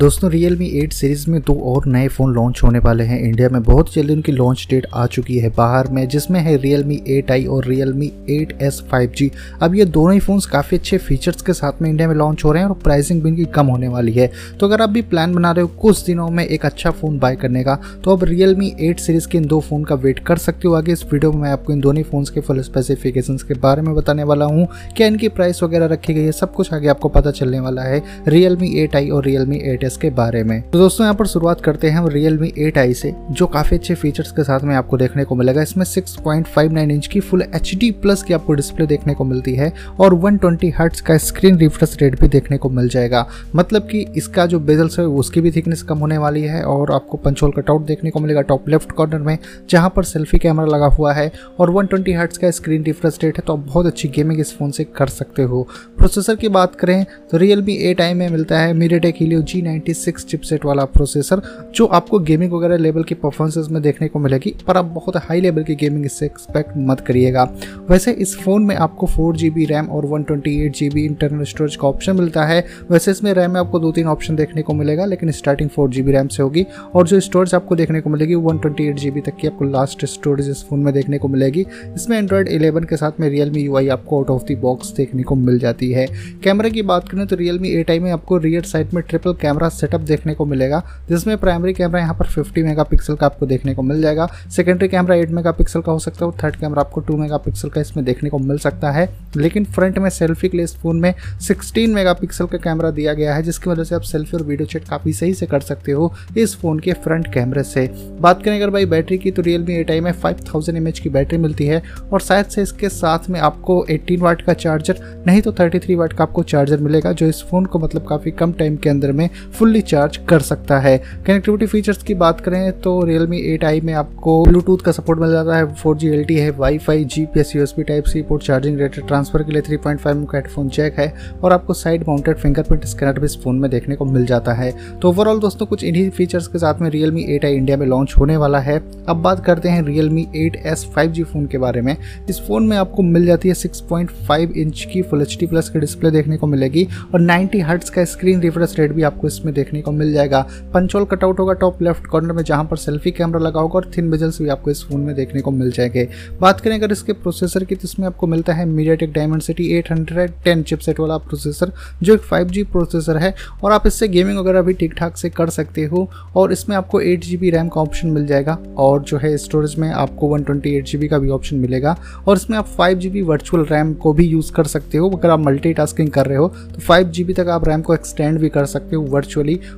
दोस्तों, Realme 8 series में दो और नए फ़ोन लॉन्च होने वाले हैं इंडिया में। बहुत जल्दी उनकी लॉन्च डेट आ चुकी है बाहर में, जिसमें है Realme 8i और Realme 8s 5G अब ये दोनों ही फ़ोन्स काफ़ी अच्छे फीचर्स के साथ में इंडिया में लॉन्च हो रहे हैं और प्राइसिंग भी इनकी कम होने वाली है। तो अगर आप भी प्लान बना रहे हो कुछ दिनों में एक अच्छा फ़ोन बाय करने का तो अब Realme 8 सीरीज़ के इन दो फ़ोन का वेट कर सकते हो आगे। इस वीडियो में मैं आपको इन दोनों फ़ोन्स के फुल स्पेसिफिकेशन के बारे में बताने वाला हूँ, क्या इनकी प्राइस वगैरह रखी गई है, सब कुछ आगे आपको पता चलने वाला है। Realme 8i और Realme टेस्ट के बारे में। तो दोस्तों, यहाँ पर शुरुआत करते हैं हम रियल मी एट आई से, जो काफ़ी अच्छे फीचर्स के साथ में आपको देखने को मिलेगा। इसमें 6.59 इंच की फुल एच प्लस की आपको डिस्प्ले देखने को मिलती है और वन ट्वेंटी का स्क्रीन रिफ्रेश रेट भी देखने को मिल जाएगा। मतलब की इसका जो बेजल्स है उसकी भी थिकनेस कम होने वाली है और आपको पंचोल कटआउट देखने को मिलेगा टॉप लेफ़्ट कॉर्नर में, जहाँ पर सेल्फी कैमरा लगा हुआ है और 120 ट्वेंटी का स्क्रीन रिफ्रेश रेट है तो आप बहुत अच्छी गेमिंग इस फ़ोन से कर सकते हो। प्रोसेसर की बात करें तो रियल मी एट आई में मिलता है MediaTek Helio G 96 chipset वाला प्रोसेसर जो आपको गेमिंग वगैरह लेवल की परफॉर्मेंसेस में देखने को मिलेगी, पर आप बहुत हाई लेवल की गेमिंग इससे एक्सपेक्ट मत करिएगा। वैसे इस फ़ोन में आपको फोर जी रैम और वन ट्वेंटी इंटरनल स्टोरेज का ऑप्शन मिलता है। वैसे इसमें रैम में आपको दो तीन ऑप्शन देखने को मिलेगा, लेकिन स्टार्टिंग फोर रैम से होगी। और जो स्टोरेज आपको देखने को मिलेगी वन ट्वेंटी तक की आपको लास्ट स्टोरेज इस फ़ोन में देखने को मिलेगी। इसमें एंड्रॉयड इलेवन के साथ में रियलमी यूआई आपको आउट ऑफ़ दी बॉक्स देखने को मिल जाती है। कैमरे की बात करें तो रियलमी एट में आपको रियर साइड में ट्रिपल कैमरा सेटअप देखने को मिलेगा, जिसमें प्राइमरी कैमरा यहाँ पर 50 मेगापिक्सल का आपको देखने को मिल जाएगा। सेकेंडरी कैमरा 8 मेगापिक्सल का हो सकता है, और थर्ड कैमरा आपको 2 मेगापिक्सल का इसमें देखने को मिल सकता है। लेकिन फ्रंट में सेल्फी के लिए इस फ़ोन में 16 मेगापिक्सल का कैमरा दिया गया है, जिसकी वजह से आप सेल्फी और वीडियो चेट काफ़ी सही से कर सकते हो इस फ़ोन के फ्रंट कैमरे से। बात करें अगर भाई बैटरी की तो रियलमी एट में फाइव थाउज़ेंड की बैटरी मिलती है, और शायद से इसके साथ में आपको एट्टीन वाट का चार्जर नहीं तो थर्टी थ्री वाट का आपको चार्जर मिलेगा, जो इस फ़ोन को मतलब काफ़ी कम टाइम के अंदर में फुल्ली चार्ज कर सकता है। कनेक्टिविटी फीचर्स की बात करें तो Realme 8i में आपको ब्लूटूथ का सपोर्ट मिल जाता है। फोर जी है wifi G P S USB type C port charging rated transfer के लिए थ्री पॉइंट फाइव का हेडफोन जैक है और आपको साइड माउंटेड फिंगरप्रिंट स्कैनर भी इस फ़ोन में देखने को मिल जाता है। तो ओवरऑल दोस्तों, कुछ इन्हीं फीचर्स के साथ में Realme 8i इंडिया में लॉन्च होने वाला है। अब बात करते हैं Realme eight S five G phone के बारे में। इस फ़ोन में आपको मिल जाती है 6.5 इंच की फुल एच डी प्लस की डिस्प्ले देखने को मिलेगी और 90 हर्ट्स का स्क्रीन रिफ्रेश रेट भी आपको इसमें देखने को मिल जाएगा। पंचोल कटआउट होगा टॉप लेफ़्ट कॉर्नर में, जहाँ पर सेल्फी कैमरा लगा होगा और थिन बेजल्स भी आपको इस फ़ोन में देखने को मिल जाएँगे। बात करें अगर इसके प्रोसेसर की तो इसमें आपको मिलता है मीडियाटेक डायमेंसिटी 810 चिपसेट वाला प्रोसेसर, जो एक 5G प्रोसेसर है। और आप इससे गेमिंग वगैरह भी ठीक ठाक से कर सकते हो और इसमें आपको एट जी बी रैम का ऑप्शन मिल जाएगा और जो है स्टोरेज में आपको वन ट्वेंटी का भी ऑप्शन मिलेगा। और इसमें आप फाइव जी वर्चुअल रैम को भी यूज़ कर सकते हो। अगर आप मल्टी टास्किंग कर रहे हो तो फाइव जी बी तक आप रैम को एक्सटेंड भी कर सकते हो वर्चुअली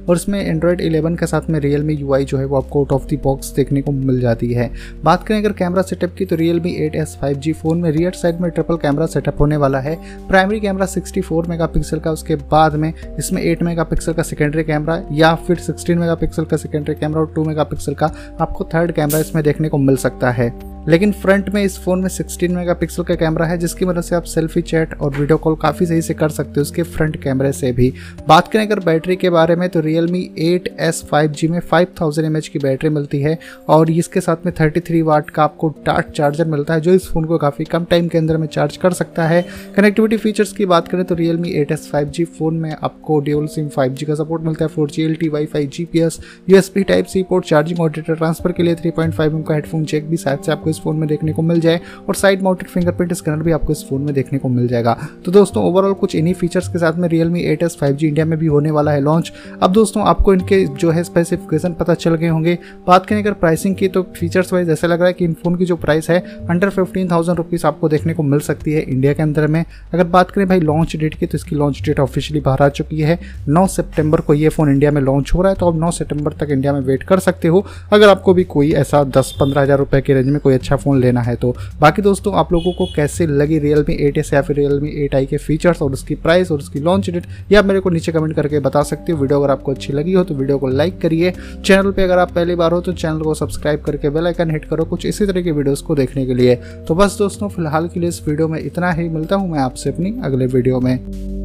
और इसमें एंड्रॉइड इलेवन के साथ में रियल मी यू जो है वो आपको आउट ऑफ़ द बॉक्स देखने को मिल जाती है। बात करें अगर कैमरा सेटअप की तो Realme eight S five G phone में रियर साइड में ट्रिपल कैमरा सेटअप होने वाला है। प्राइमरी कैमरा 64 मेगापिक्सल का, उसके बाद में इसमें 8 मेगापिक्सल का सेकेंडरी कैमरा या फिर 16 मेगापिक्सल का सेकेंडरी कैमरा और 2 मेगापिक्सल का आपको थर्ड कैमरा इसमें देखने को मिल सकता है। लेकिन फ्रंट में इस फ़ोन में 16 मेगापिक्सल का कैमरा है, जिसकी मदद से आप सेल्फी चैट और वीडियो कॉल काफ़ी सही से कर सकते हो उसके फ्रंट कैमरे से भी। बात करें अगर बैटरी के बारे में तो Realme 8s 5G में फाइव थाउज़ेंड एम एच की बैटरी मिलती है और इसके साथ में 33 वाट का आपको टाट चार्जर मिलता है, जो इस फ़ोन को काफ़ी कम टाइम के अंदर में चार्ज कर सकता है। कनेक्टिविटी फीचर्स की बात करें तो Realme 8s 5G फ़ोन में आपको ड्यूल सिम 5G का सपोर्ट मिलता है four G L T wifi G P S U S B type C port charging और डेटा ट्रांसफ़र के लिए 3.5 एम का हेडफोन चेक भी शायद से आपको इस फ़ोन में देखने को मिल जाए और साइड माउंटेड फिंगरप्रिंट स्कैनर भी आपको इस फ़ोन में देखने को मिल जाएगा। तो दोस्तों ओवरऑल कुछ इन्हीं फीचर्स के साथ में Realme 8s 5G इंडिया में भी होने वाला है लॉन्च अब दोस्तों, आपको इनके जो है स्पेसिफिकेशन पता चल गए होंगे। बात करें अगर प्राइसिंग की तो फीचर्स वाइज ऐसा लग रहा है कि इन फ़ोन की जो प्राइस है अंडर फिफ्टीन थाउज़ेंड रुपीज़ आपको देखने को मिल सकती है इंडिया के अंदर में। अगर बात करें भाई लॉन्च डेट की तो इसकी लॉन्च डेट ऑफिशियली बाहर आ चुकी है। नौ सेप्टेम्बर को ये फ़ोन इंडिया में लॉन्च हो रहा है तो आप नौ सेप्टेम्बर तक इंडिया में वेट कर सकते हो। अगर आपको भी कोई ऐसा दस पंद्रह हज़ार रुपये के रेंज में कोई अच्छा फ़ोन लेना है तो। बाकी दोस्तों, आप लोगों को कैसे लगी रियल मी एट या फिर रियल मी एट के फीचर्स और उसकी प्राइस और उसकी लॉन्च डेट या मेरे को नीचे कमेंट करके बता सकते हो। वीडियो अगर आपको अच्छी लगी हो तो वीडियो को लाइक करिए। चैनल पर अगर आप पहली बार हो तो चैनल को सब्सक्राइब करके बेलाइकन हिट करो कुछ इसी तरह की वीडियोस को देखने के लिए। तो बस दोस्तों, फ़िलहाल के लिए इस वीडियो में इतना ही। मिलता हूँ मैं आपसे अपनी अगले वीडियो में।